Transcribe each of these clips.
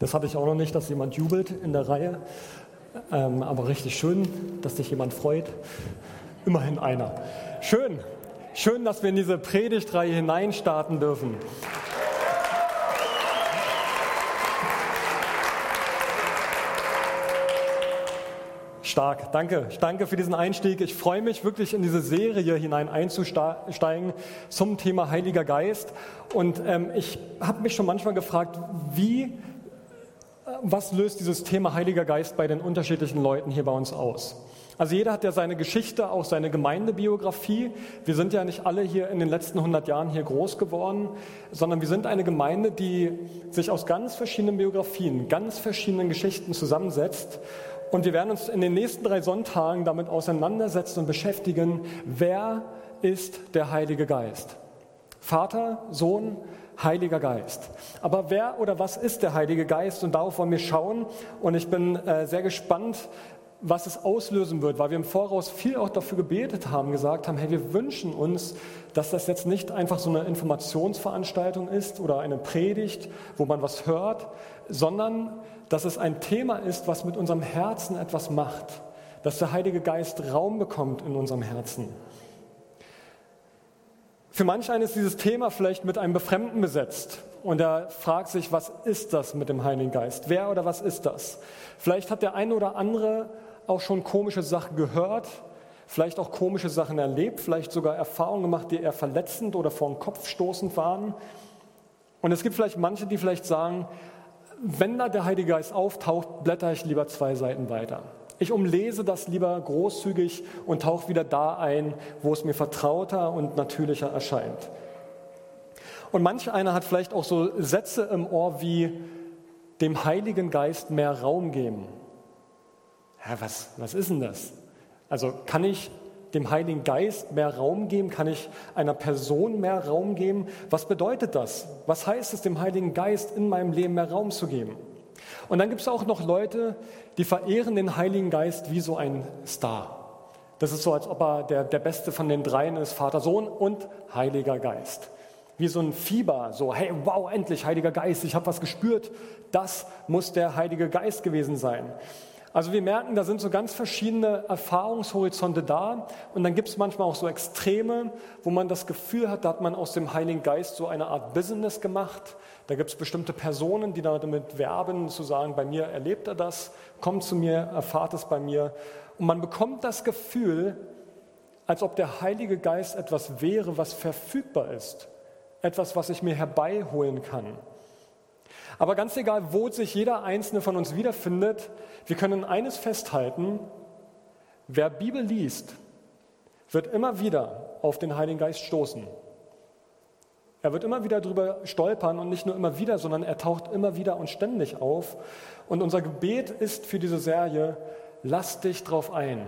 Das hatte ich auch noch nicht, dass jemand jubelt in der Reihe. Ähm, aber richtig schön, dass sich jemand freut. Immerhin einer. Schön. Schön, dass wir in diese Predigtreihe hineinstarten dürfen. Stark, danke. Danke für diesen Einstieg. Ich freue mich wirklich in diese Serie hinein einzusteigen zum Thema Heiliger Geist. Und ähm, ich habe mich schon manchmal gefragt, wie was löst dieses Thema Heiliger Geist bei den unterschiedlichen Leuten hier bei uns aus? Also jeder hat ja seine Geschichte, auch seine Gemeindebiografie. Wir sind ja nicht alle hier in den letzten 100 Jahren hier groß geworden, sondern wir sind eine Gemeinde, die sich aus ganz verschiedenen Biografien, ganz verschiedenen Geschichten zusammensetzt. Und wir werden uns in den nächsten drei Sonntagen damit auseinandersetzen und beschäftigen, wer ist der Heilige Geist? Vater, Sohn, Heiliger Geist. Aber wer oder was ist der Heilige Geist? Und darauf wollen wir schauen. Und ich bin äh, sehr gespannt, was es auslösen wird, weil wir im Voraus viel auch dafür gebetet haben, gesagt haben, hey, wir wünschen uns, dass das jetzt nicht einfach so eine Informationsveranstaltung ist oder eine Predigt, wo man was hört, sondern dass es ein Thema ist, was mit unserem Herzen etwas macht, dass der Heilige Geist Raum bekommt in unserem Herzen. Für manch einen ist dieses Thema vielleicht mit einem Befremden besetzt und er fragt sich, was ist das mit dem Heiligen Geist? Wer oder was ist das? Vielleicht hat der eine oder andere auch schon komische Sachen gehört, vielleicht auch komische Sachen erlebt, vielleicht sogar Erfahrungen gemacht, die eher verletzend oder vor den Kopf stoßend waren. Und es gibt vielleicht manche, die vielleicht sagen, wenn da der Heilige Geist auftaucht, blätter ich lieber zwei Seiten weiter. Ich umlese das lieber großzügig und tauche wieder da ein, wo es mir vertrauter und natürlicher erscheint. Und manch einer hat vielleicht auch so Sätze im Ohr wie dem Heiligen Geist mehr Raum geben. Ja, was, was ist denn das? Also kann ich dem Heiligen Geist mehr Raum geben? Kann ich einer Person mehr Raum geben? Was bedeutet das? Was heißt es, dem Heiligen Geist in meinem Leben mehr Raum zu geben? Und dann gibt es auch noch Leute, die verehren den Heiligen Geist wie so ein Star. Das ist so, als ob er der, der Beste von den dreien ist, Vater, Sohn und Heiliger Geist. Wie so ein Fieber, so, hey, wow, endlich, Heiliger Geist, ich habe was gespürt. Das muss der Heilige Geist gewesen sein. Also wir merken, da sind so ganz verschiedene Erfahrungshorizonte da und dann gibt es manchmal auch so Extreme, wo man das Gefühl hat, da hat man aus dem Heiligen Geist so eine Art Business gemacht. Da gibt es bestimmte Personen, die damit werben, zu sagen, bei mir erlebt er das, kommt zu mir, erfahrt es bei mir. Und man bekommt das Gefühl, als ob der Heilige Geist etwas wäre, was verfügbar ist, etwas, was ich mir herbeiholen kann. Aber ganz egal, wo sich jeder einzelne von uns wiederfindet, wir können eines festhalten, wer Bibel liest, wird immer wieder auf den Heiligen Geist stoßen. Er wird immer wieder darüber stolpern und nicht nur immer wieder, sondern er taucht immer wieder und ständig auf. Und unser Gebet ist für diese Serie, lass dich drauf ein.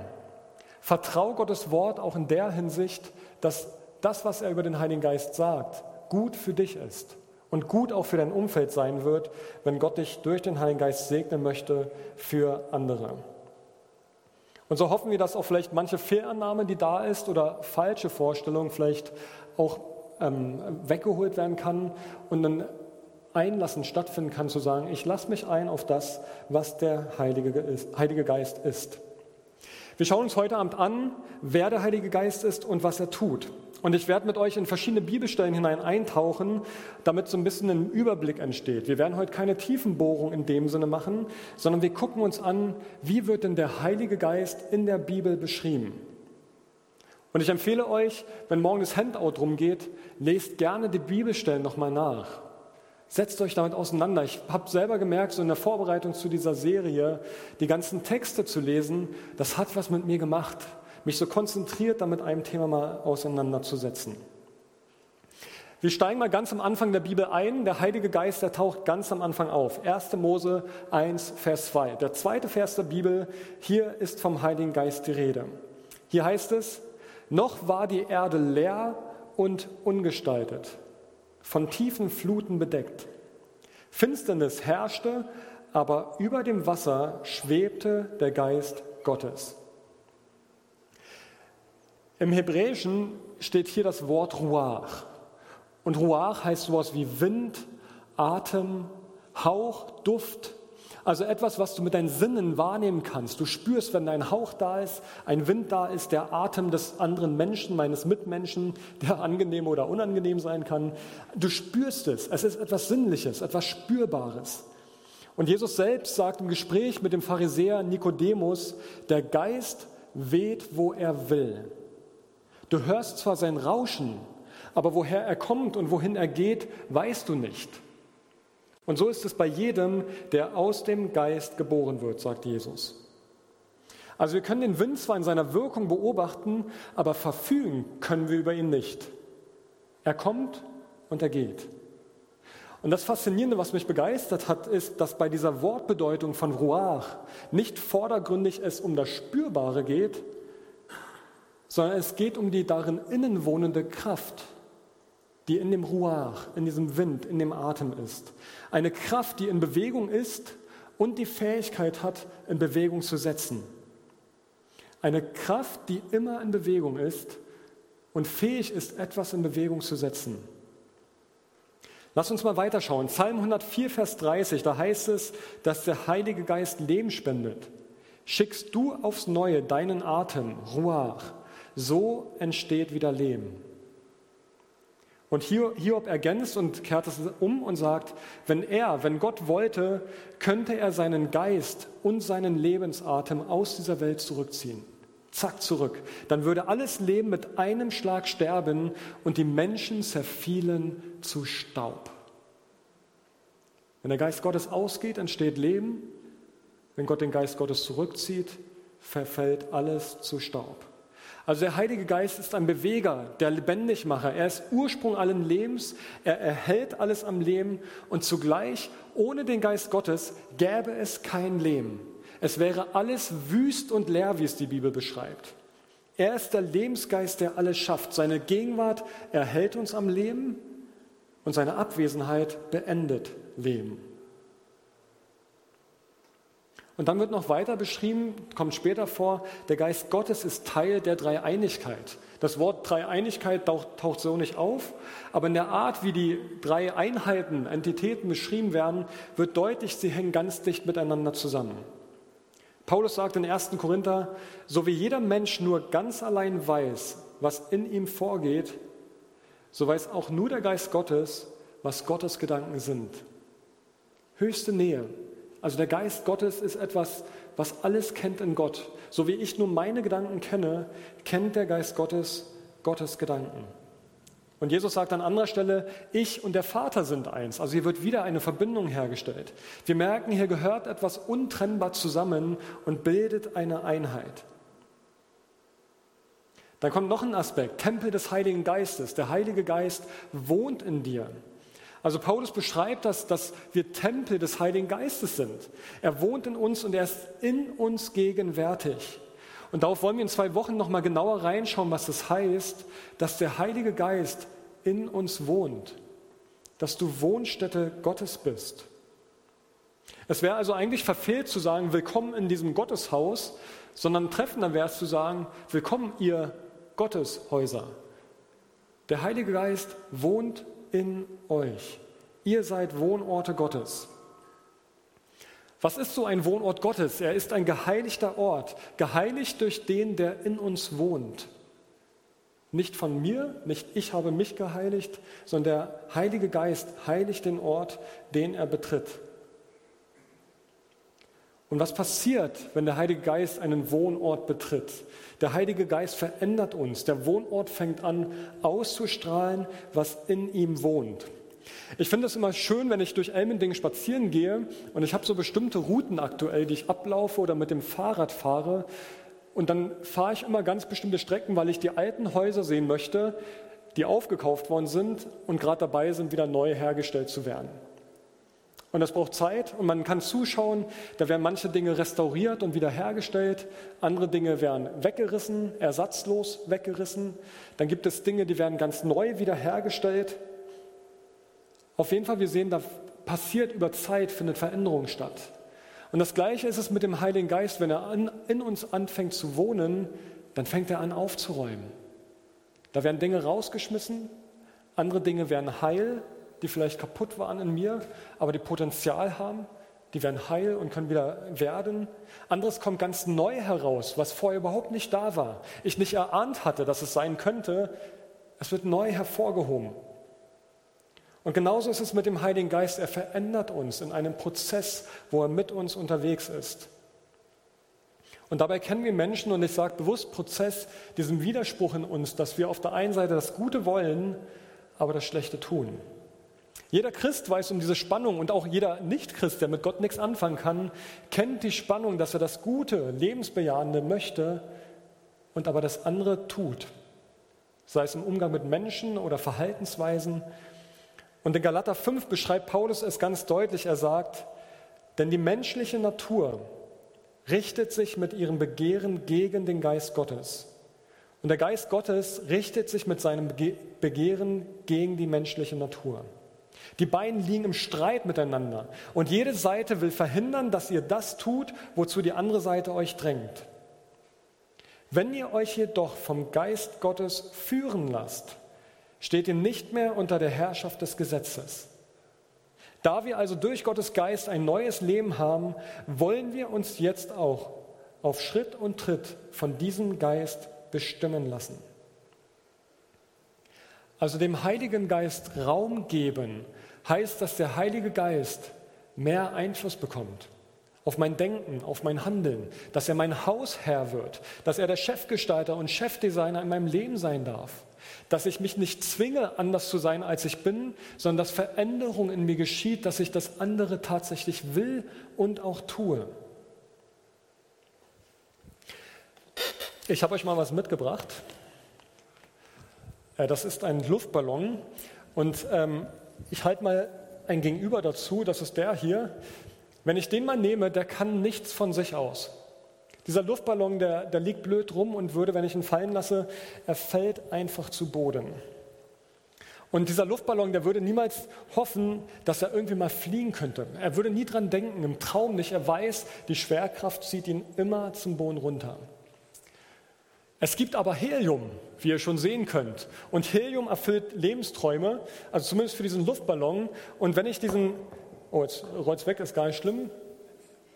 Vertrau Gottes Wort auch in der Hinsicht, dass das, was er über den Heiligen Geist sagt, gut für dich ist und gut auch für dein Umfeld sein wird, wenn Gott dich durch den Heiligen Geist segnen möchte für andere. Und so hoffen wir, dass auch vielleicht manche Fehlannahme, die da ist, oder falsche Vorstellungen vielleicht auch ähm, weggeholt werden kann und ein Einlassen stattfinden kann, zu sagen, ich lasse mich ein auf das, was der Heilige, Heilige Geist ist. Wir schauen uns heute Abend an, wer der Heilige Geist ist und was er tut. Und ich werde mit euch in verschiedene Bibelstellen hinein eintauchen, damit so ein bisschen ein Überblick entsteht. Wir werden heute keine Tiefenbohrung in dem Sinne machen, sondern wir gucken uns an, wie wird denn der Heilige Geist in der Bibel beschrieben. Und ich empfehle euch, wenn morgen das Handout rumgeht, lest gerne die Bibelstellen nochmal nach. Setzt euch damit auseinander. Ich habe selber gemerkt, so in der Vorbereitung zu dieser Serie, die ganzen Texte zu lesen, das hat was mit mir gemacht mich so konzentriert damit einem Thema mal auseinanderzusetzen. Wir steigen mal ganz am Anfang der Bibel ein. Der Heilige Geist, der taucht ganz am Anfang auf. 1. Mose 1, Vers 2. Der zweite Vers der Bibel, hier ist vom Heiligen Geist die Rede. Hier heißt es, noch war die Erde leer und ungestaltet, von tiefen Fluten bedeckt. Finsternis herrschte, aber über dem Wasser schwebte der Geist Gottes. Im Hebräischen steht hier das Wort Ruach. Und Ruach heißt sowas wie Wind, Atem, Hauch, Duft, also etwas, was du mit deinen Sinnen wahrnehmen kannst. Du spürst, wenn ein Hauch da ist, ein Wind da ist, der Atem des anderen Menschen, meines Mitmenschen, der angenehm oder unangenehm sein kann. Du spürst es. Es ist etwas Sinnliches, etwas Spürbares. Und Jesus selbst sagt im Gespräch mit dem Pharisäer Nikodemus, der Geist weht, wo er will. Du hörst zwar sein Rauschen, aber woher er kommt und wohin er geht, weißt du nicht. Und so ist es bei jedem, der aus dem Geist geboren wird, sagt Jesus. Also wir können den Wind zwar in seiner Wirkung beobachten, aber verfügen können wir über ihn nicht. Er kommt und er geht. Und das Faszinierende, was mich begeistert hat, ist, dass bei dieser Wortbedeutung von Ruach nicht vordergründig es um das Spürbare geht, sondern es geht um die darin innen wohnende Kraft die in dem Ruach, in diesem Wind, in dem Atem ist. Eine Kraft, die in Bewegung ist und die Fähigkeit hat, in Bewegung zu setzen. Eine Kraft, die immer in Bewegung ist und fähig ist, etwas in Bewegung zu setzen. Lass uns mal weiterschauen. Psalm 104, Vers 30, da heißt es, dass der Heilige Geist Leben spendet. Schickst du aufs Neue deinen Atem, Ruach, so entsteht wieder Leben. Und Hiob ergänzt und kehrt es um und sagt, wenn er, wenn Gott wollte, könnte er seinen Geist und seinen Lebensatem aus dieser Welt zurückziehen. Zack, zurück. Dann würde alles Leben mit einem Schlag sterben und die Menschen zerfielen zu Staub. Wenn der Geist Gottes ausgeht, entsteht Leben. Wenn Gott den Geist Gottes zurückzieht, verfällt alles zu Staub. Also der Heilige Geist ist ein Beweger, der Lebendigmacher. Er ist Ursprung allen Lebens. Er erhält alles am Leben und zugleich ohne den Geist Gottes gäbe es kein Leben. Es wäre alles wüst und leer, wie es die Bibel beschreibt. Er ist der Lebensgeist, der alles schafft. Seine Gegenwart erhält uns am Leben und seine Abwesenheit beendet Leben. Und dann wird noch weiter beschrieben, kommt später vor, der Geist Gottes ist Teil der Dreieinigkeit. Das Wort Dreieinigkeit taucht, taucht so nicht auf, aber in der Art, wie die drei Einheiten, Entitäten beschrieben werden, wird deutlich, sie hängen ganz dicht miteinander zusammen. Paulus sagt in 1. Korinther, so wie jeder Mensch nur ganz allein weiß, was in ihm vorgeht, so weiß auch nur der Geist Gottes, was Gottes Gedanken sind. Höchste Nähe, also der Geist Gottes ist etwas, was alles kennt in Gott. So wie ich nur meine Gedanken kenne, kennt der Geist Gottes Gottes Gedanken. Und Jesus sagt an anderer Stelle, ich und der Vater sind eins. Also hier wird wieder eine Verbindung hergestellt. Wir merken, hier gehört etwas untrennbar zusammen und bildet eine Einheit. Dann kommt noch ein Aspekt, Tempel des Heiligen Geistes. Der Heilige Geist wohnt in dir. Also Paulus beschreibt das, dass wir Tempel des Heiligen Geistes sind. Er wohnt in uns und er ist in uns gegenwärtig. Und darauf wollen wir in zwei Wochen nochmal genauer reinschauen, was das heißt, dass der Heilige Geist in uns wohnt, dass du Wohnstätte Gottes bist. Es wäre also eigentlich verfehlt zu sagen, willkommen in diesem Gotteshaus, sondern treffender wäre es zu sagen, willkommen ihr Gotteshäuser. Der Heilige Geist wohnt in euch. Ihr seid Wohnorte Gottes. Was ist so ein Wohnort Gottes? Er ist ein geheiligter Ort, geheiligt durch den, der in uns wohnt. Nicht von mir, nicht ich habe mich geheiligt, sondern der Heilige Geist heiligt den Ort, den er betritt. Und was passiert, wenn der Heilige Geist einen Wohnort betritt? Der Heilige Geist verändert uns. Der Wohnort fängt an auszustrahlen, was in ihm wohnt. Ich finde es immer schön, wenn ich durch Elmendingen spazieren gehe und ich habe so bestimmte Routen aktuell, die ich ablaufe oder mit dem Fahrrad fahre. Und dann fahre ich immer ganz bestimmte Strecken, weil ich die alten Häuser sehen möchte, die aufgekauft worden sind und gerade dabei sind, wieder neu hergestellt zu werden. Und das braucht Zeit und man kann zuschauen, da werden manche Dinge restauriert und wiederhergestellt, andere Dinge werden weggerissen, ersatzlos weggerissen. Dann gibt es Dinge, die werden ganz neu wiederhergestellt. Auf jeden Fall, wir sehen, da passiert über Zeit, findet Veränderung statt. Und das Gleiche ist es mit dem Heiligen Geist, wenn er an, in uns anfängt zu wohnen, dann fängt er an aufzuräumen. Da werden Dinge rausgeschmissen, andere Dinge werden heil die vielleicht kaputt waren in mir, aber die Potenzial haben, die werden heil und können wieder werden. Anderes kommt ganz neu heraus, was vorher überhaupt nicht da war. Ich nicht erahnt hatte, dass es sein könnte. Es wird neu hervorgehoben. Und genauso ist es mit dem Heiligen Geist. Er verändert uns in einem Prozess, wo er mit uns unterwegs ist. Und dabei kennen wir Menschen, und ich sage bewusst Prozess, diesen Widerspruch in uns, dass wir auf der einen Seite das Gute wollen, aber das Schlechte tun. Jeder Christ weiß um diese Spannung und auch jeder Nicht-Christ, der mit Gott nichts anfangen kann, kennt die Spannung, dass er das Gute, Lebensbejahende möchte und aber das andere tut. Sei es im Umgang mit Menschen oder Verhaltensweisen. Und in Galater 5 beschreibt Paulus es ganz deutlich. Er sagt, denn die menschliche Natur richtet sich mit ihrem Begehren gegen den Geist Gottes. Und der Geist Gottes richtet sich mit seinem Begehren gegen die menschliche Natur. Die beiden liegen im Streit miteinander und jede Seite will verhindern, dass ihr das tut, wozu die andere Seite euch drängt. Wenn ihr euch jedoch vom Geist Gottes führen lasst, steht ihr nicht mehr unter der Herrschaft des Gesetzes. Da wir also durch Gottes Geist ein neues Leben haben, wollen wir uns jetzt auch auf Schritt und Tritt von diesem Geist bestimmen lassen. Also dem Heiligen Geist Raum geben, heißt, dass der Heilige Geist mehr Einfluss bekommt auf mein Denken, auf mein Handeln, dass er mein Hausherr wird, dass er der Chefgestalter und Chefdesigner in meinem Leben sein darf, dass ich mich nicht zwinge, anders zu sein, als ich bin, sondern dass Veränderung in mir geschieht, dass ich das andere tatsächlich will und auch tue. Ich habe euch mal was mitgebracht. Äh, das ist ein Luftballon und ähm, ich halte mal ein Gegenüber dazu, das ist der hier. Wenn ich den mal nehme, der kann nichts von sich aus. Dieser Luftballon, der, der liegt blöd rum und würde, wenn ich ihn fallen lasse, er fällt einfach zu Boden. Und dieser Luftballon, der würde niemals hoffen, dass er irgendwie mal fliegen könnte. Er würde nie dran denken, im Traum nicht. Er weiß, die Schwerkraft zieht ihn immer zum Boden runter. Es gibt aber Helium, wie ihr schon sehen könnt. Und Helium erfüllt Lebensträume, also zumindest für diesen Luftballon. Und wenn ich diesen, oh, jetzt rollt es weg, ist gar nicht schlimm.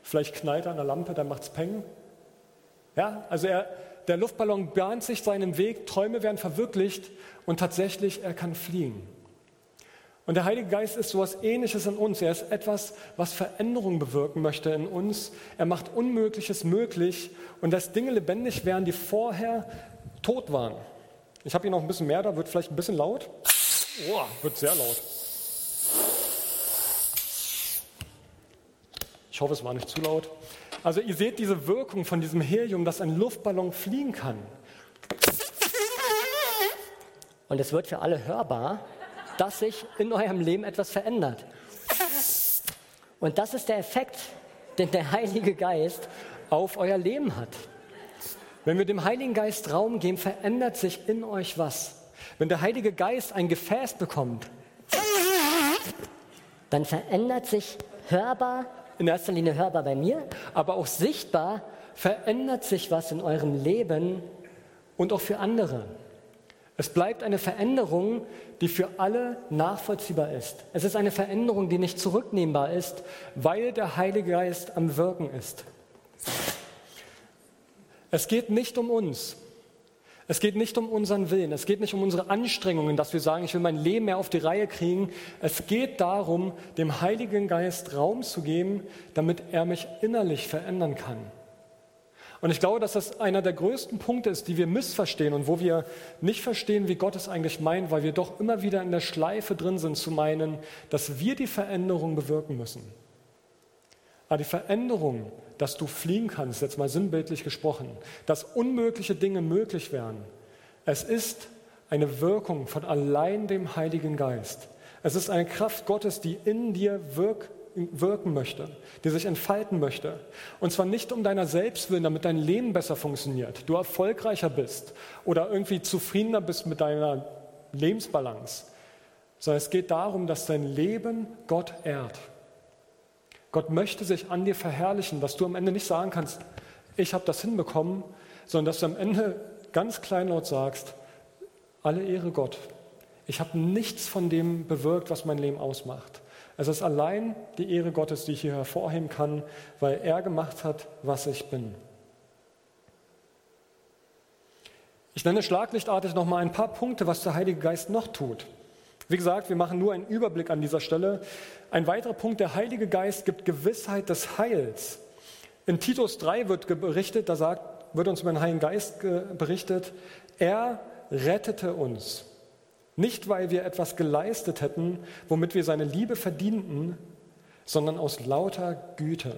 Vielleicht knallt er an der Lampe, dann macht es Peng. Ja, also er, der Luftballon bahnt sich seinen Weg, Träume werden verwirklicht und tatsächlich, er kann fliegen. Und der Heilige Geist ist so etwas Ähnliches in uns. Er ist etwas, was Veränderung bewirken möchte in uns. Er macht Unmögliches möglich und lässt Dinge lebendig werden, die vorher tot waren. Ich habe hier noch ein bisschen mehr, da wird vielleicht ein bisschen laut. Oh, wird sehr laut. Ich hoffe, es war nicht zu laut. Also ihr seht diese Wirkung von diesem Helium, dass ein Luftballon fliegen kann. Und es wird für alle hörbar dass sich in eurem Leben etwas verändert. Und das ist der Effekt, den der Heilige Geist auf euer Leben hat. Wenn wir dem Heiligen Geist Raum geben, verändert sich in euch was. Wenn der Heilige Geist ein Gefäß bekommt, dann verändert sich hörbar, in erster Linie hörbar bei mir, aber auch sichtbar verändert sich was in eurem Leben und auch für andere. Es bleibt eine Veränderung, die für alle nachvollziehbar ist. Es ist eine Veränderung, die nicht zurücknehmbar ist, weil der Heilige Geist am Wirken ist. Es geht nicht um uns. Es geht nicht um unseren Willen. Es geht nicht um unsere Anstrengungen, dass wir sagen, ich will mein Leben mehr auf die Reihe kriegen. Es geht darum, dem Heiligen Geist Raum zu geben, damit er mich innerlich verändern kann. Und ich glaube, dass das einer der größten Punkte ist, die wir missverstehen und wo wir nicht verstehen, wie Gott es eigentlich meint, weil wir doch immer wieder in der Schleife drin sind zu meinen, dass wir die Veränderung bewirken müssen. Aber die Veränderung, dass du fliegen kannst, jetzt mal sinnbildlich gesprochen, dass unmögliche Dinge möglich werden, es ist eine Wirkung von allein dem Heiligen Geist. Es ist eine Kraft Gottes, die in dir wirkt wirken möchte, die sich entfalten möchte. Und zwar nicht um deiner selbst willen, damit dein Leben besser funktioniert, du erfolgreicher bist oder irgendwie zufriedener bist mit deiner Lebensbalance, sondern es geht darum, dass dein Leben Gott ehrt. Gott möchte sich an dir verherrlichen, dass du am Ende nicht sagen kannst, ich habe das hinbekommen, sondern dass du am Ende ganz kleinlaut sagst, alle Ehre Gott. Ich habe nichts von dem bewirkt, was mein Leben ausmacht. Es ist allein die Ehre Gottes, die ich hier hervorheben kann, weil er gemacht hat, was ich bin. Ich nenne schlaglichtartig noch mal ein paar Punkte, was der Heilige Geist noch tut. Wie gesagt, wir machen nur einen Überblick an dieser Stelle. Ein weiterer Punkt, der Heilige Geist gibt Gewissheit des Heils. In Titus 3 wird berichtet, da sagt, wird uns über den Heiligen Geist berichtet, er rettete uns. Nicht, weil wir etwas geleistet hätten, womit wir seine Liebe verdienten, sondern aus lauter Güte.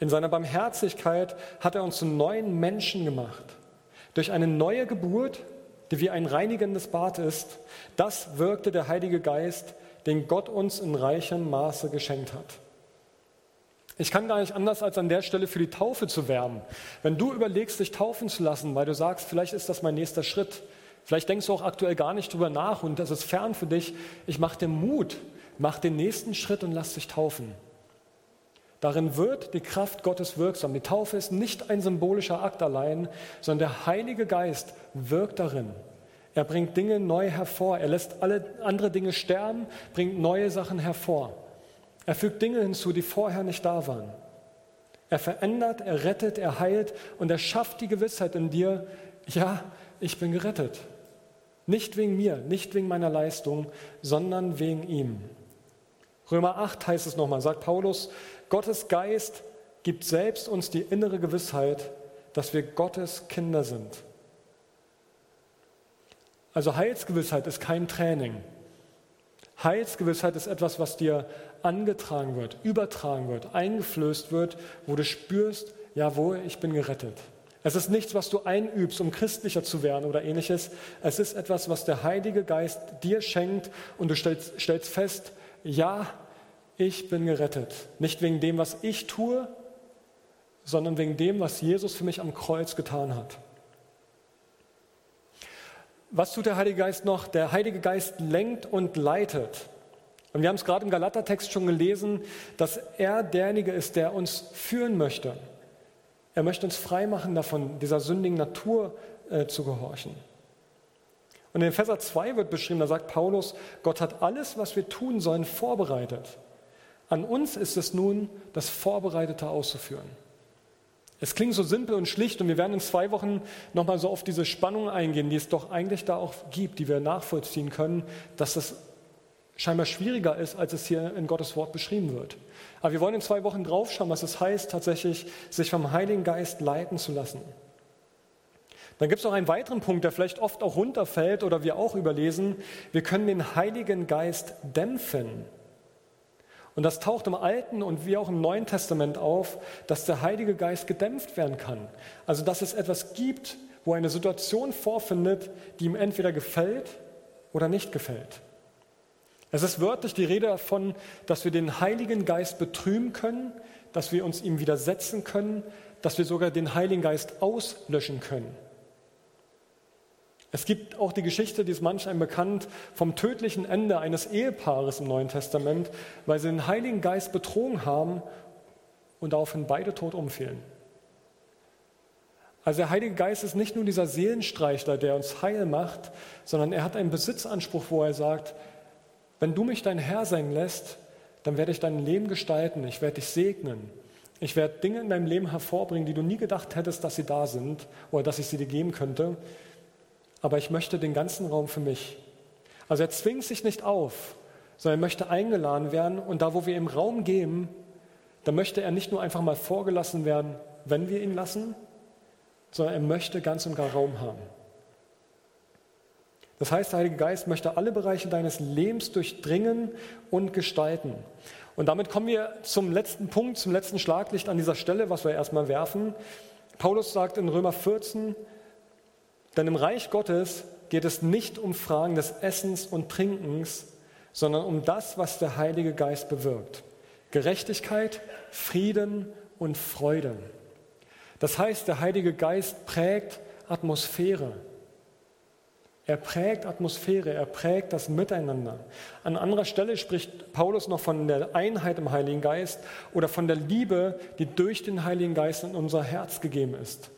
In seiner Barmherzigkeit hat er uns zu neuen Menschen gemacht. Durch eine neue Geburt, die wie ein reinigendes Bad ist, das wirkte der Heilige Geist, den Gott uns in reichem Maße geschenkt hat. Ich kann gar nicht anders, als an der Stelle für die Taufe zu werben. Wenn du überlegst, dich taufen zu lassen, weil du sagst, vielleicht ist das mein nächster Schritt, Vielleicht denkst du auch aktuell gar nicht drüber nach und das ist fern für dich. Ich mache dir Mut, mach den nächsten Schritt und lass dich taufen. Darin wird die Kraft Gottes wirksam. Die Taufe ist nicht ein symbolischer Akt allein, sondern der Heilige Geist wirkt darin. Er bringt Dinge neu hervor. Er lässt alle andere Dinge sterben, bringt neue Sachen hervor. Er fügt Dinge hinzu, die vorher nicht da waren. Er verändert, er rettet, er heilt und er schafft die Gewissheit in dir, ja, ich bin gerettet. Nicht wegen mir, nicht wegen meiner Leistung, sondern wegen ihm. Römer 8 heißt es nochmal, sagt Paulus, Gottes Geist gibt selbst uns die innere Gewissheit, dass wir Gottes Kinder sind. Also Heilsgewissheit ist kein Training. Heilsgewissheit ist etwas, was dir angetragen wird, übertragen wird, eingeflößt wird, wo du spürst, jawohl, ich bin gerettet. Es ist nichts, was du einübst, um christlicher zu werden oder ähnliches. Es ist etwas, was der Heilige Geist dir schenkt und du stellst, stellst fest, ja, ich bin gerettet. Nicht wegen dem, was ich tue, sondern wegen dem, was Jesus für mich am Kreuz getan hat. Was tut der Heilige Geist noch? Der Heilige Geist lenkt und leitet. Und wir haben es gerade im Galatertext schon gelesen, dass er derjenige ist, der uns führen möchte. Er möchte uns freimachen davon, dieser sündigen Natur äh, zu gehorchen. Und in Epheser 2 wird beschrieben, da sagt Paulus, Gott hat alles, was wir tun sollen, vorbereitet. An uns ist es nun, das Vorbereitete auszuführen. Es klingt so simpel und schlicht und wir werden in zwei Wochen nochmal so auf diese Spannung eingehen, die es doch eigentlich da auch gibt, die wir nachvollziehen können, dass das scheinbar schwieriger ist, als es hier in Gottes Wort beschrieben wird. Aber wir wollen in zwei Wochen draufschauen, was es heißt, tatsächlich sich vom Heiligen Geist leiten zu lassen. Dann gibt es noch einen weiteren Punkt, der vielleicht oft auch runterfällt oder wir auch überlesen. Wir können den Heiligen Geist dämpfen. Und das taucht im Alten und wie auch im Neuen Testament auf, dass der Heilige Geist gedämpft werden kann. Also dass es etwas gibt, wo eine Situation vorfindet, die ihm entweder gefällt oder nicht gefällt. Es ist wörtlich die Rede davon, dass wir den Heiligen Geist betrüben können, dass wir uns ihm widersetzen können, dass wir sogar den Heiligen Geist auslöschen können. Es gibt auch die Geschichte, die ist manch einem bekannt, vom tödlichen Ende eines Ehepaares im Neuen Testament, weil sie den Heiligen Geist betrogen haben und daraufhin beide tot umfielen. Also der Heilige Geist ist nicht nur dieser Seelenstreichler, der uns heil macht, sondern er hat einen Besitzanspruch, wo er sagt, wenn du mich dein Herr sein lässt, dann werde ich dein Leben gestalten, ich werde dich segnen. Ich werde Dinge in deinem Leben hervorbringen, die du nie gedacht hättest, dass sie da sind oder dass ich sie dir geben könnte. Aber ich möchte den ganzen Raum für mich. Also er zwingt sich nicht auf, sondern er möchte eingeladen werden. Und da, wo wir ihm Raum geben, da möchte er nicht nur einfach mal vorgelassen werden, wenn wir ihn lassen, sondern er möchte ganz und gar Raum haben. Das heißt, der Heilige Geist möchte alle Bereiche deines Lebens durchdringen und gestalten. Und damit kommen wir zum letzten Punkt, zum letzten Schlaglicht an dieser Stelle, was wir erstmal werfen. Paulus sagt in Römer 14, denn im Reich Gottes geht es nicht um Fragen des Essens und Trinkens, sondern um das, was der Heilige Geist bewirkt. Gerechtigkeit, Frieden und Freude. Das heißt, der Heilige Geist prägt Atmosphäre. Er prägt Atmosphäre, er prägt das Miteinander. An anderer Stelle spricht Paulus noch von der Einheit im Heiligen Geist oder von der Liebe, die durch den Heiligen Geist in unser Herz gegeben ist.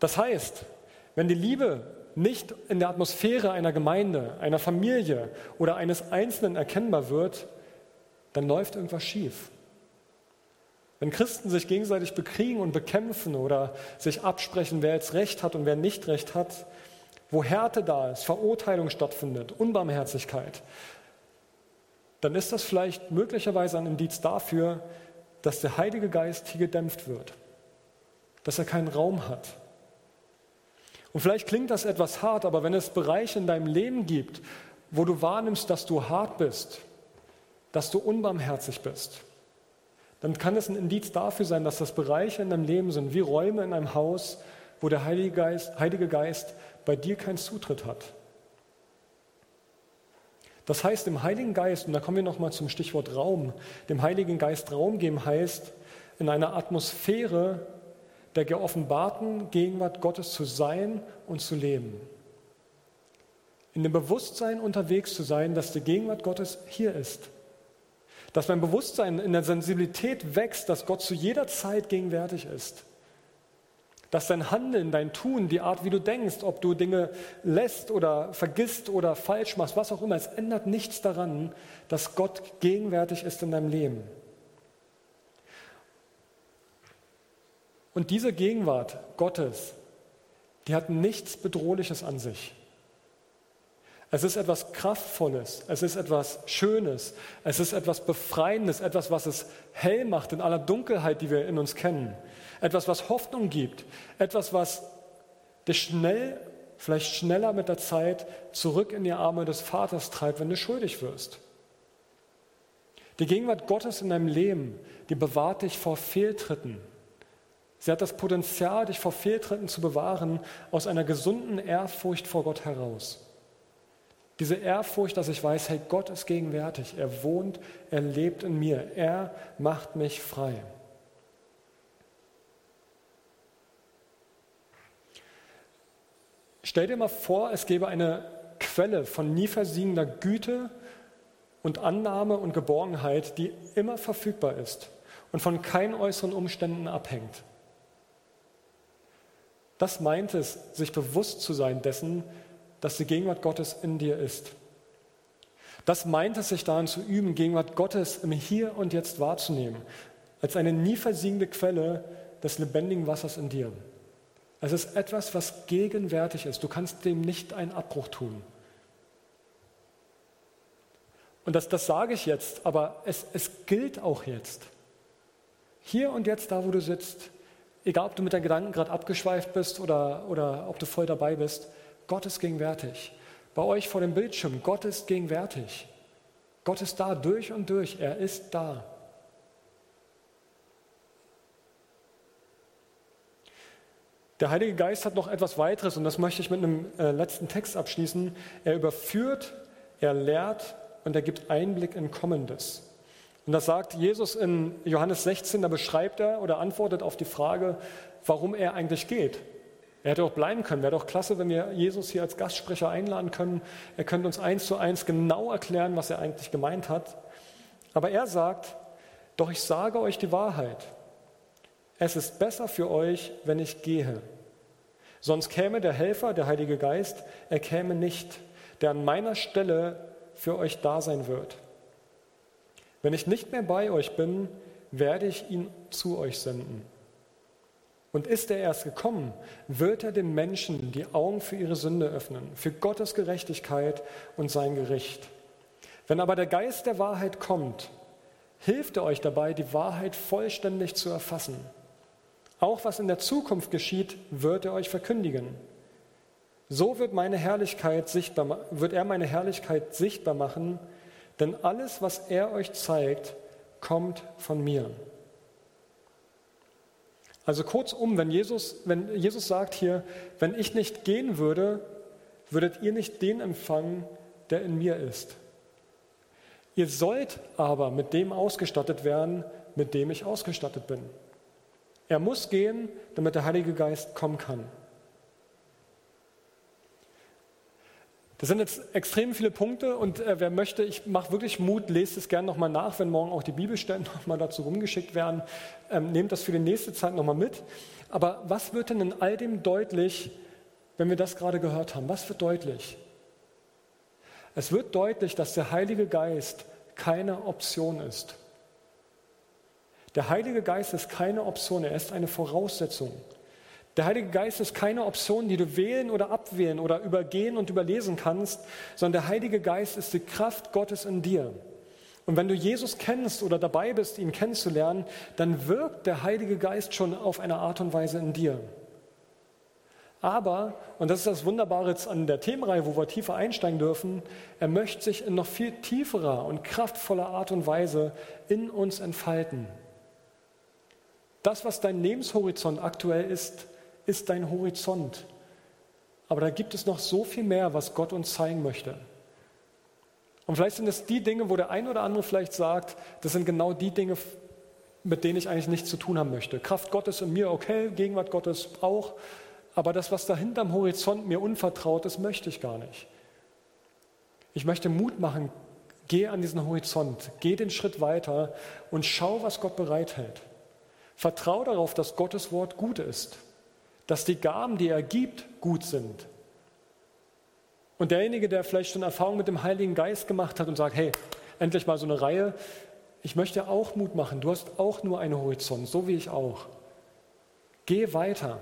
Das heißt, wenn die Liebe nicht in der Atmosphäre einer Gemeinde, einer Familie oder eines Einzelnen erkennbar wird, dann läuft irgendwas schief. Wenn Christen sich gegenseitig bekriegen und bekämpfen oder sich absprechen, wer jetzt Recht hat und wer nicht Recht hat, wo Härte da ist, Verurteilung stattfindet, Unbarmherzigkeit, dann ist das vielleicht möglicherweise ein Indiz dafür, dass der Heilige Geist hier gedämpft wird, dass er keinen Raum hat. Und vielleicht klingt das etwas hart, aber wenn es Bereiche in deinem Leben gibt, wo du wahrnimmst, dass du hart bist, dass du unbarmherzig bist, dann kann es ein Indiz dafür sein, dass das Bereiche in deinem Leben sind, wie Räume in einem Haus, wo der Heilige Geist, Heilige Geist bei dir keinen Zutritt hat. Das heißt, dem Heiligen Geist, und da kommen wir nochmal zum Stichwort Raum, dem Heiligen Geist Raum geben heißt, in einer Atmosphäre der geoffenbarten Gegenwart Gottes zu sein und zu leben. In dem Bewusstsein unterwegs zu sein, dass die Gegenwart Gottes hier ist. Dass mein Bewusstsein in der Sensibilität wächst, dass Gott zu jeder Zeit gegenwärtig ist dass dein Handeln, dein Tun, die Art, wie du denkst, ob du Dinge lässt oder vergisst oder falsch machst, was auch immer, es ändert nichts daran, dass Gott gegenwärtig ist in deinem Leben. Und diese Gegenwart Gottes, die hat nichts Bedrohliches an sich. Es ist etwas Kraftvolles, es ist etwas Schönes, es ist etwas Befreiendes, etwas, was es hell macht in aller Dunkelheit, die wir in uns kennen etwas, was Hoffnung gibt, etwas, was dich schnell, vielleicht schneller mit der Zeit zurück in die Arme des Vaters treibt, wenn du schuldig wirst. Die Gegenwart Gottes in deinem Leben, die bewahrt dich vor Fehltritten. Sie hat das Potenzial, dich vor Fehltritten zu bewahren, aus einer gesunden Ehrfurcht vor Gott heraus. Diese Ehrfurcht, dass ich weiß, hey, Gott ist gegenwärtig, er wohnt, er lebt in mir, er macht mich frei. Stell dir mal vor, es gäbe eine Quelle von nie versiegender Güte und Annahme und Geborgenheit, die immer verfügbar ist und von keinen äußeren Umständen abhängt. Das meint es, sich bewusst zu sein dessen, dass die Gegenwart Gottes in dir ist. Das meint es, sich daran zu üben, Gegenwart Gottes im Hier und Jetzt wahrzunehmen, als eine nie versiegende Quelle des lebendigen Wassers in dir. Es ist etwas, was gegenwärtig ist. Du kannst dem nicht einen Abbruch tun. Und das, das sage ich jetzt, aber es, es gilt auch jetzt. Hier und jetzt, da wo du sitzt, egal ob du mit deinen Gedanken gerade abgeschweift bist oder, oder ob du voll dabei bist, Gott ist gegenwärtig. Bei euch vor dem Bildschirm, Gott ist gegenwärtig. Gott ist da durch und durch, er ist da. Der Heilige Geist hat noch etwas weiteres und das möchte ich mit einem äh, letzten Text abschließen. Er überführt, er lehrt und er gibt Einblick in Kommendes. Und das sagt Jesus in Johannes 16, da beschreibt er oder antwortet auf die Frage, warum er eigentlich geht. Er hätte auch bleiben können. Wäre doch klasse, wenn wir Jesus hier als Gastsprecher einladen können. Er könnte uns eins zu eins genau erklären, was er eigentlich gemeint hat. Aber er sagt, doch ich sage euch die Wahrheit. Es ist besser für euch, wenn ich gehe. Sonst käme der Helfer, der Heilige Geist, er käme nicht, der an meiner Stelle für euch da sein wird. Wenn ich nicht mehr bei euch bin, werde ich ihn zu euch senden. Und ist er erst gekommen, wird er den Menschen die Augen für ihre Sünde öffnen, für Gottes Gerechtigkeit und sein Gericht. Wenn aber der Geist der Wahrheit kommt, hilft er euch dabei, die Wahrheit vollständig zu erfassen. Auch was in der Zukunft geschieht, wird er euch verkündigen. So wird, meine Herrlichkeit sichtbar, wird er meine Herrlichkeit sichtbar machen, denn alles, was er euch zeigt, kommt von mir. Also kurzum, wenn Jesus, wenn Jesus sagt hier, wenn ich nicht gehen würde, würdet ihr nicht den empfangen, der in mir ist. Ihr sollt aber mit dem ausgestattet werden, mit dem ich ausgestattet bin. Er muss gehen, damit der Heilige Geist kommen kann. Das sind jetzt extrem viele Punkte und äh, wer möchte, ich mache wirklich Mut, lest es gerne nochmal nach, wenn morgen auch die Bibelstellen nochmal dazu rumgeschickt werden. Ähm, nehmt das für die nächste Zeit nochmal mit. Aber was wird denn in all dem deutlich, wenn wir das gerade gehört haben? Was wird deutlich? Es wird deutlich, dass der Heilige Geist keine Option ist. Der Heilige Geist ist keine Option, er ist eine Voraussetzung. Der Heilige Geist ist keine Option, die du wählen oder abwählen oder übergehen und überlesen kannst, sondern der Heilige Geist ist die Kraft Gottes in dir. Und wenn du Jesus kennst oder dabei bist, ihn kennenzulernen, dann wirkt der Heilige Geist schon auf eine Art und Weise in dir. Aber, und das ist das Wunderbare jetzt an der Themenreihe, wo wir tiefer einsteigen dürfen, er möchte sich in noch viel tieferer und kraftvoller Art und Weise in uns entfalten. Das, was dein Lebenshorizont aktuell ist, ist dein Horizont. Aber da gibt es noch so viel mehr, was Gott uns zeigen möchte. Und vielleicht sind es die Dinge, wo der ein oder andere vielleicht sagt, das sind genau die Dinge, mit denen ich eigentlich nichts zu tun haben möchte. Kraft Gottes in mir, okay, Gegenwart Gottes auch, aber das, was da hinterm Horizont mir unvertraut ist, möchte ich gar nicht. Ich möchte Mut machen, geh an diesen Horizont, geh den Schritt weiter und schau, was Gott bereithält. Vertrau darauf, dass Gottes Wort gut ist, dass die Gaben, die er gibt, gut sind. Und derjenige, der vielleicht schon Erfahrung mit dem Heiligen Geist gemacht hat und sagt, hey, endlich mal so eine Reihe, ich möchte auch Mut machen, du hast auch nur einen Horizont, so wie ich auch. Geh weiter.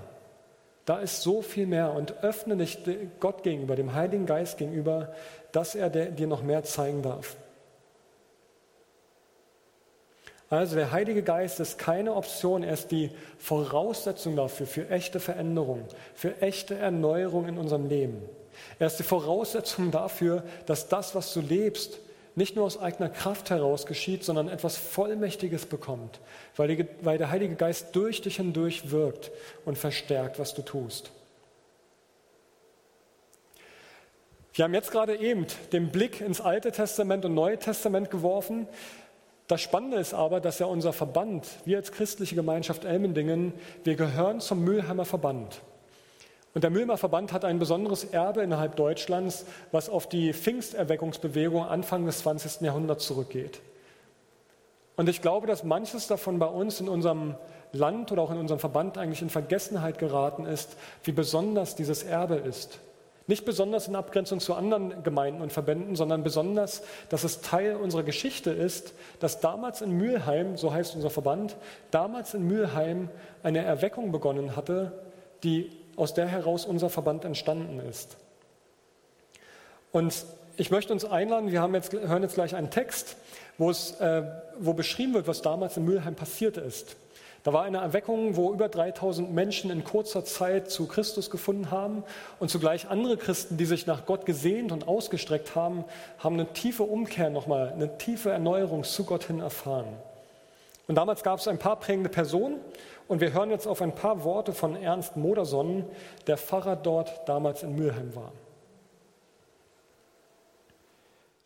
Da ist so viel mehr und öffne dich Gott gegenüber, dem Heiligen Geist gegenüber, dass er dir noch mehr zeigen darf. Also der Heilige Geist ist keine Option, er ist die Voraussetzung dafür, für echte Veränderung, für echte Erneuerung in unserem Leben. Er ist die Voraussetzung dafür, dass das, was du lebst, nicht nur aus eigener Kraft heraus geschieht, sondern etwas Vollmächtiges bekommt, weil, der Heilige Geist durch dich hindurch wirkt und verstärkt, was du tust. Wir haben jetzt gerade eben den Blick ins Alte Testament und Neue Testament geworfen. Das Spannende ist aber, dass ja unser Verband, wir als christliche Gemeinschaft Elmendingen, wir gehören zum Mühlheimer Verband. Und der Mühlheimer Verband hat ein besonderes Erbe innerhalb Deutschlands, was auf die Pfingsterweckungsbewegung Anfang des 20. Jahrhunderts zurückgeht. Und ich glaube, dass manches davon bei uns in unserem Land oder auch in unserem Verband eigentlich in Vergessenheit geraten ist, wie besonders dieses Erbe ist. Nicht besonders in Abgrenzung zu anderen Gemeinden und Verbänden, sondern besonders, dass es Teil unserer Geschichte ist, dass damals in Mülheim, so heißt unser Verband, damals in Mülheim eine Erweckung begonnen hatte, die aus der heraus unser Verband entstanden ist. Und ich möchte uns einladen, wir jetzt, hören jetzt gleich einen Text, äh, wo beschrieben wird, was damals in Mülheim passiert ist. Da war eine Erweckung, wo über 3000 Menschen in kurzer Zeit zu Christus gefunden haben und zugleich andere Christen, die sich nach Gott gesehnt und ausgestreckt haben, haben eine tiefe Umkehr nochmal, eine tiefe Erneuerung zu Gott hin erfahren. Und damals gab es ein paar prägende Personen und wir hören jetzt auf ein paar Worte von Ernst Modersohn, der Pfarrer dort damals in Mülheim war.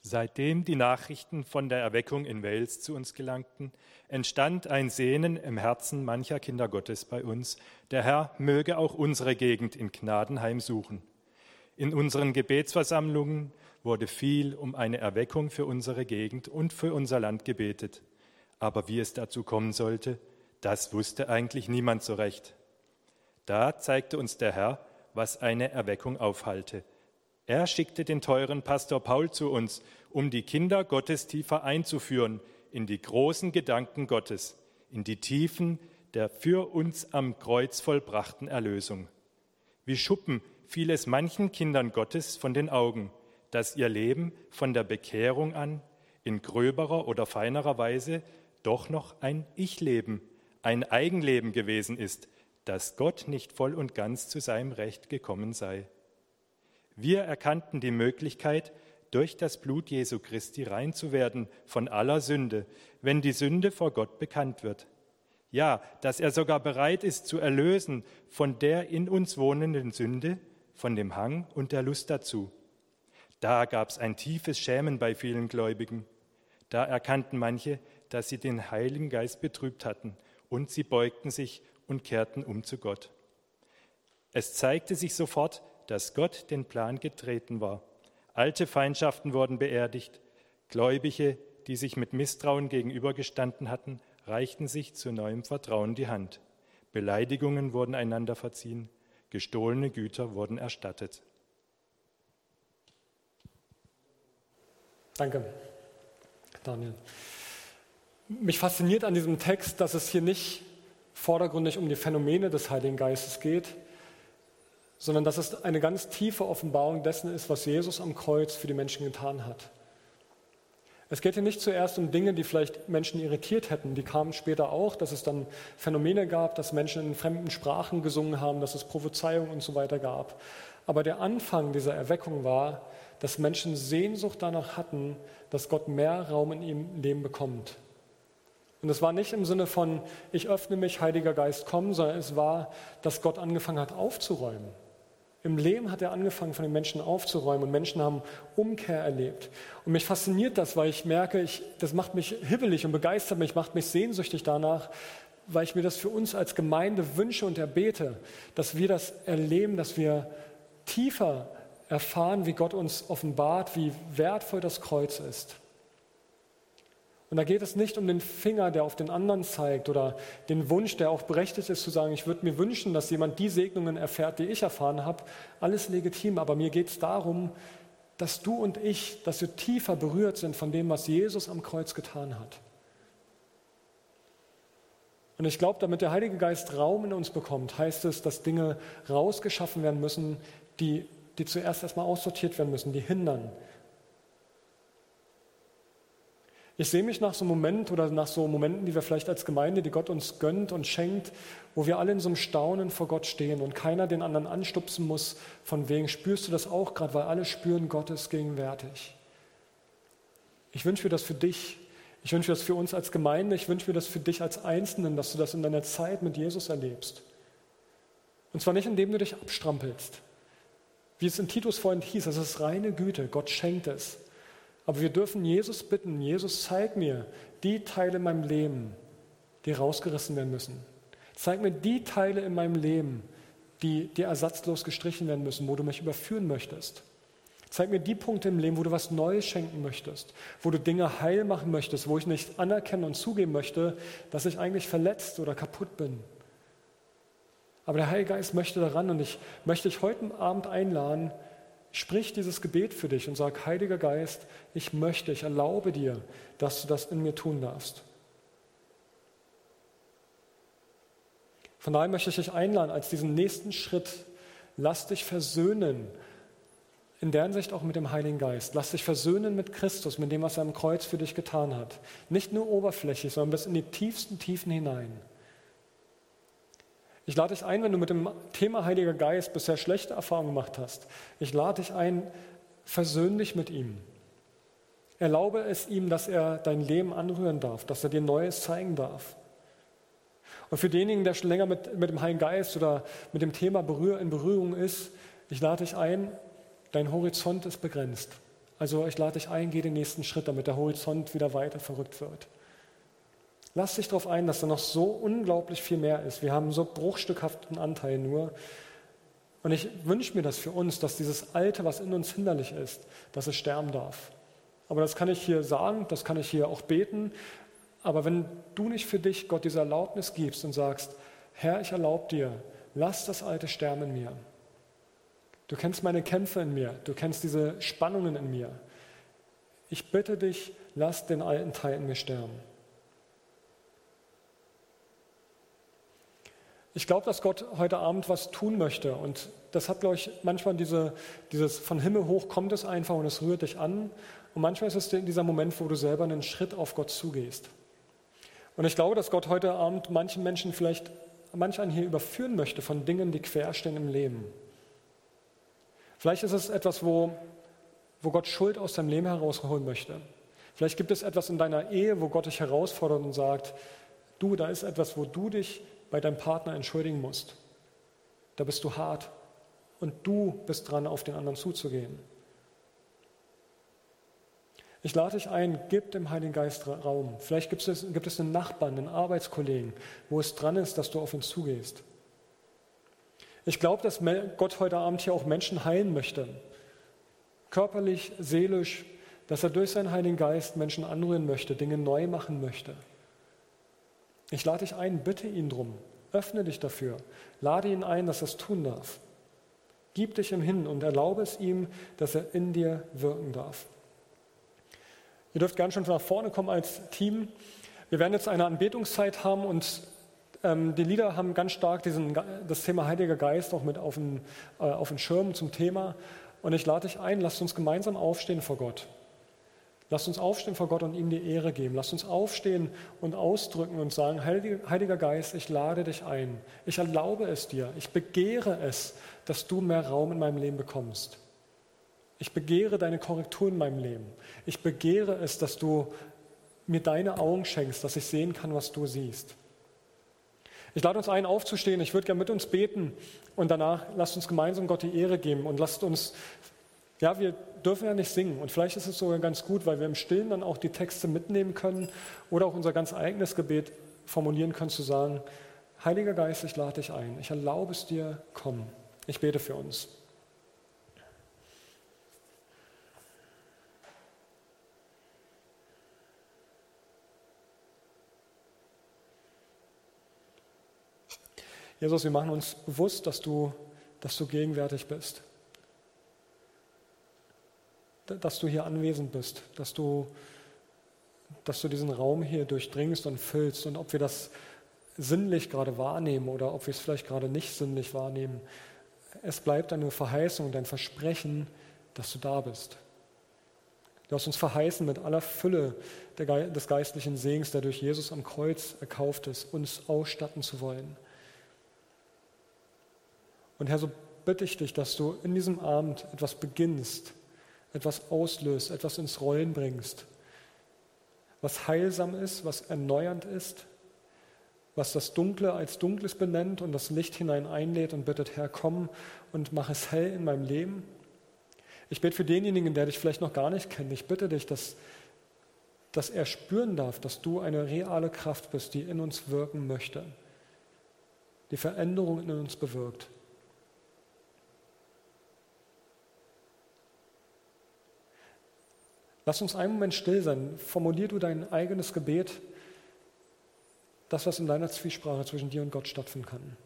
Seitdem die Nachrichten von der Erweckung in Wales zu uns gelangten, entstand ein Sehnen im Herzen mancher Kinder Gottes bei uns. Der Herr möge auch unsere Gegend in Gnaden heimsuchen. In unseren Gebetsversammlungen wurde viel um eine Erweckung für unsere Gegend und für unser Land gebetet. Aber wie es dazu kommen sollte, das wusste eigentlich niemand so recht. Da zeigte uns der Herr, was eine Erweckung aufhalte. Er schickte den teuren Pastor Paul zu uns, um die Kinder Gottes tiefer einzuführen in die großen Gedanken Gottes, in die Tiefen der für uns am Kreuz vollbrachten Erlösung. Wie Schuppen fiel es manchen Kindern Gottes von den Augen, dass ihr Leben von der Bekehrung an in gröberer oder feinerer Weise doch noch ein Ich-Leben ein Eigenleben gewesen ist, dass Gott nicht voll und ganz zu seinem Recht gekommen sei. Wir erkannten die Möglichkeit, durch das Blut Jesu Christi rein zu werden von aller Sünde, wenn die Sünde vor Gott bekannt wird. Ja, dass er sogar bereit ist zu erlösen von der in uns wohnenden Sünde, von dem Hang und der Lust dazu. Da gab es ein tiefes Schämen bei vielen Gläubigen. Da erkannten manche, dass sie den Heiligen Geist betrübt hatten und sie beugten sich und kehrten um zu Gott. Es zeigte sich sofort, dass Gott den Plan getreten war. Alte Feindschaften wurden beerdigt. Gläubige, die sich mit Misstrauen gegenübergestanden hatten, reichten sich zu neuem Vertrauen die Hand. Beleidigungen wurden einander verziehen. Gestohlene Güter wurden erstattet. Danke, Daniel. Mich fasziniert an diesem Text, dass es hier nicht vordergründig um die Phänomene des Heiligen Geistes geht, sondern dass es eine ganz tiefe Offenbarung dessen ist, was Jesus am Kreuz für die Menschen getan hat. Es geht hier nicht zuerst um Dinge, die vielleicht Menschen irritiert hätten. Die kamen später auch, dass es dann Phänomene gab, dass Menschen in fremden Sprachen gesungen haben, dass es Prophezeiungen und so weiter gab. Aber der Anfang dieser Erweckung war, dass Menschen Sehnsucht danach hatten, dass Gott mehr Raum in ihrem Leben bekommt. Und es war nicht im Sinne von, ich öffne mich, Heiliger Geist, komm, sondern es war, dass Gott angefangen hat aufzuräumen. Im Leben hat er angefangen, von den Menschen aufzuräumen und Menschen haben Umkehr erlebt. Und mich fasziniert das, weil ich merke, ich, das macht mich hibbelig und begeistert mich, macht mich sehnsüchtig danach, weil ich mir das für uns als Gemeinde wünsche und erbete, dass wir das erleben, dass wir tiefer erfahren, wie Gott uns offenbart, wie wertvoll das Kreuz ist. Und da geht es nicht um den Finger, der auf den anderen zeigt oder den Wunsch, der auch berechtigt ist zu sagen, ich würde mir wünschen, dass jemand die Segnungen erfährt, die ich erfahren habe. Alles legitim, aber mir geht es darum, dass du und ich, dass wir tiefer berührt sind von dem, was Jesus am Kreuz getan hat. Und ich glaube, damit der Heilige Geist Raum in uns bekommt, heißt es, dass Dinge rausgeschaffen werden müssen, die, die zuerst erstmal aussortiert werden müssen, die hindern, Ich sehe mich nach so einem Moment oder nach so Momenten, die wir vielleicht als Gemeinde, die Gott uns gönnt und schenkt, wo wir alle in so einem Staunen vor Gott stehen und keiner den anderen anstupsen muss, von wegen spürst du das auch gerade, weil alle spüren, Gott ist gegenwärtig. Ich wünsche mir das für dich. Ich wünsche mir das für uns als Gemeinde. Ich wünsche mir das für dich als Einzelnen, dass du das in deiner Zeit mit Jesus erlebst. Und zwar nicht, indem du dich abstrampelst. Wie es in Titus vorhin hieß, das ist reine Güte. Gott schenkt es. Aber wir dürfen Jesus bitten, Jesus, zeig mir die Teile in meinem Leben, die rausgerissen werden müssen. Zeig mir die Teile in meinem Leben, die, die ersatzlos gestrichen werden müssen, wo du mich überführen möchtest. Zeig mir die Punkte im Leben, wo du was Neues schenken möchtest, wo du Dinge heil machen möchtest, wo ich nicht anerkennen und zugeben möchte, dass ich eigentlich verletzt oder kaputt bin. Aber der Heilige Geist möchte daran und ich möchte dich heute Abend einladen, Sprich dieses Gebet für dich und sag, Heiliger Geist, ich möchte, ich erlaube dir, dass du das in mir tun darfst. Von daher möchte ich dich einladen, als diesen nächsten Schritt, lass dich versöhnen, in der Hinsicht auch mit dem Heiligen Geist. Lass dich versöhnen mit Christus, mit dem, was er am Kreuz für dich getan hat. Nicht nur oberflächlich, sondern bis in die tiefsten Tiefen hinein. Ich lade dich ein, wenn du mit dem Thema Heiliger Geist bisher schlechte Erfahrungen gemacht hast. Ich lade dich ein, versöhn dich mit ihm. Erlaube es ihm, dass er dein Leben anrühren darf, dass er dir Neues zeigen darf. Und für denjenigen, der schon länger mit, mit dem Heiligen Geist oder mit dem Thema Berühr, in Berührung ist, ich lade dich ein, dein Horizont ist begrenzt. Also ich lade dich ein, geh den nächsten Schritt, damit der Horizont wieder weiter verrückt wird. Lass dich darauf ein, dass da noch so unglaublich viel mehr ist. Wir haben so bruchstückhaften Anteil nur. Und ich wünsche mir das für uns, dass dieses Alte, was in uns hinderlich ist, dass es sterben darf. Aber das kann ich hier sagen, das kann ich hier auch beten. Aber wenn du nicht für dich Gott diese Erlaubnis gibst und sagst, Herr, ich erlaube dir, lass das Alte sterben in mir. Du kennst meine Kämpfe in mir, du kennst diese Spannungen in mir. Ich bitte dich, lass den alten Teil in mir sterben. Ich glaube, dass Gott heute Abend was tun möchte. Und das hat, glaube ich, manchmal diese, dieses von Himmel hoch kommt es einfach und es rührt dich an. Und manchmal ist es dieser Moment, wo du selber einen Schritt auf Gott zugehst. Und ich glaube, dass Gott heute Abend manchen Menschen vielleicht, manch einen hier überführen möchte von Dingen, die querstehen im Leben. Vielleicht ist es etwas, wo, wo Gott Schuld aus deinem Leben herausholen möchte. Vielleicht gibt es etwas in deiner Ehe, wo Gott dich herausfordert und sagt, du, da ist etwas, wo du dich bei deinem Partner entschuldigen musst. Da bist du hart und du bist dran, auf den anderen zuzugehen. Ich lade dich ein, gib dem Heiligen Geist Raum. Vielleicht gibt es, gibt es einen Nachbarn, einen Arbeitskollegen, wo es dran ist, dass du auf ihn zugehst. Ich glaube, dass Gott heute Abend hier auch Menschen heilen möchte. Körperlich, seelisch, dass er durch seinen Heiligen Geist Menschen anrühren möchte, Dinge neu machen möchte. Ich lade dich ein, bitte ihn drum. Öffne dich dafür. Lade ihn ein, dass er es tun darf. Gib dich ihm hin und erlaube es ihm, dass er in dir wirken darf. Ihr dürft gern schon nach vorne kommen als Team. Wir werden jetzt eine Anbetungszeit haben und ähm, die Lieder haben ganz stark diesen, das Thema Heiliger Geist auch mit auf den, äh, auf den Schirm zum Thema. Und ich lade dich ein, lasst uns gemeinsam aufstehen vor Gott. Lasst uns aufstehen vor Gott und ihm die Ehre geben. Lasst uns aufstehen und ausdrücken und sagen, Heiliger Geist, ich lade dich ein. Ich erlaube es dir. Ich begehre es, dass du mehr Raum in meinem Leben bekommst. Ich begehre deine Korrektur in meinem Leben. Ich begehre es, dass du mir deine Augen schenkst, dass ich sehen kann, was du siehst. Ich lade uns ein, aufzustehen. Ich würde gerne mit uns beten und danach lasst uns gemeinsam Gott die Ehre geben und lasst uns, ja, wir dürfen ja nicht singen und vielleicht ist es sogar ganz gut, weil wir im Stillen dann auch die Texte mitnehmen können oder auch unser ganz eigenes Gebet formulieren können, zu sagen, Heiliger Geist, ich lade dich ein. Ich erlaube es dir, komm. Ich bete für uns. Jesus, wir machen uns bewusst, dass du, dass du gegenwärtig bist. Dass du hier anwesend bist, dass du, dass du diesen Raum hier durchdringst und füllst. Und ob wir das sinnlich gerade wahrnehmen oder ob wir es vielleicht gerade nicht sinnlich wahrnehmen, es bleibt eine Verheißung, dein Versprechen, dass du da bist. Du hast uns verheißen mit aller Fülle des geistlichen Segens, der durch Jesus am Kreuz erkauft ist, uns ausstatten zu wollen. Und Herr, so bitte ich dich, dass du in diesem Abend etwas beginnst, etwas auslöst, etwas ins Rollen bringst, was heilsam ist, was erneuernd ist, was das Dunkle als Dunkles benennt und das Licht hinein einlädt und bittet, Herr, komm und mach es hell in meinem Leben. Ich bete für denjenigen, der dich vielleicht noch gar nicht kennt. Ich bitte dich, dass, dass er spüren darf, dass du eine reale Kraft bist, die in uns wirken möchte, die Veränderung in uns bewirkt. Lass uns einen Moment still sein. Formulier du dein eigenes Gebet, das, was in deiner Zwiesprache zwischen dir und Gott stattfinden kann.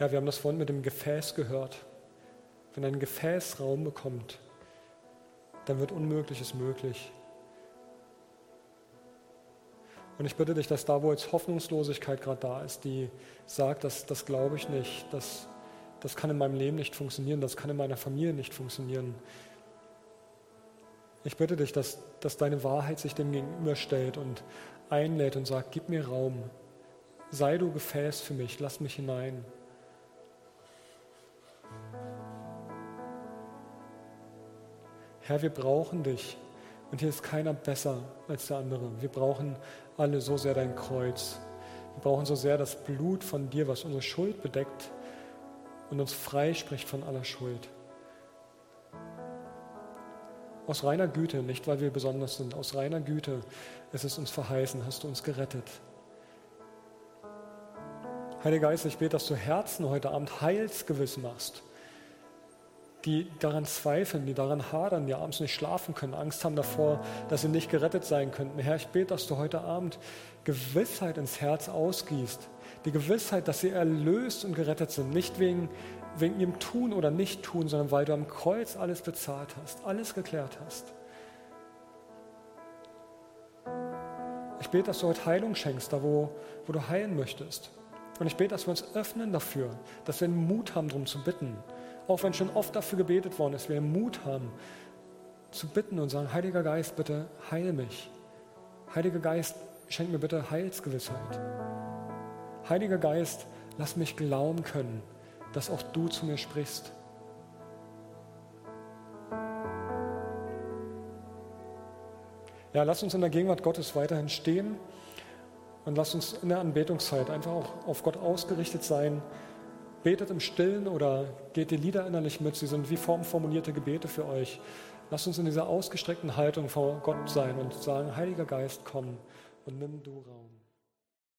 Ja, wir haben das vorhin mit dem Gefäß gehört. Wenn ein Gefäß Raum bekommt, dann wird Unmögliches möglich. Und ich bitte dich, dass da, wo jetzt Hoffnungslosigkeit gerade da ist, die sagt, dass, das glaube ich nicht, das, das kann in meinem Leben nicht funktionieren, das kann in meiner Familie nicht funktionieren. Ich bitte dich, dass, dass deine Wahrheit sich dem gegenüberstellt und einlädt und sagt, gib mir Raum, sei du Gefäß für mich, lass mich hinein. Herr, wir brauchen dich. Und hier ist keiner besser als der andere. Wir brauchen alle so sehr dein Kreuz. Wir brauchen so sehr das Blut von dir, was unsere Schuld bedeckt und uns freispricht von aller Schuld. Aus reiner Güte, nicht weil wir besonders sind, aus reiner Güte ist es uns verheißen, hast du uns gerettet. Heiliger Geist, ich bete, dass du Herzen heute Abend heilsgewiss machst die daran zweifeln, die daran hadern, die abends nicht schlafen können, Angst haben davor, dass sie nicht gerettet sein könnten. Herr, ich bete, dass du heute Abend Gewissheit ins Herz ausgießt. Die Gewissheit, dass sie erlöst und gerettet sind. Nicht wegen, wegen ihrem Tun oder Nicht-Tun, sondern weil du am Kreuz alles bezahlt hast, alles geklärt hast. Ich bete, dass du heute Heilung schenkst, da wo, wo du heilen möchtest. Und ich bete, dass wir uns öffnen dafür, dass wir den Mut haben, darum zu bitten auch wenn schon oft dafür gebetet worden ist, wir Mut haben zu bitten und sagen, Heiliger Geist, bitte heil mich. Heiliger Geist, schenk mir bitte Heilsgewissheit. Heiliger Geist, lass mich glauben können, dass auch du zu mir sprichst. Ja, lasst uns in der Gegenwart Gottes weiterhin stehen und lasst uns in der Anbetungszeit einfach auch auf Gott ausgerichtet sein. Betet im Stillen oder geht die Lieder innerlich mit. Sie sind wie formformulierte Gebete für euch. Lasst uns in dieser ausgestreckten Haltung vor Gott sein und sagen, Heiliger Geist, komm und nimm du Raum.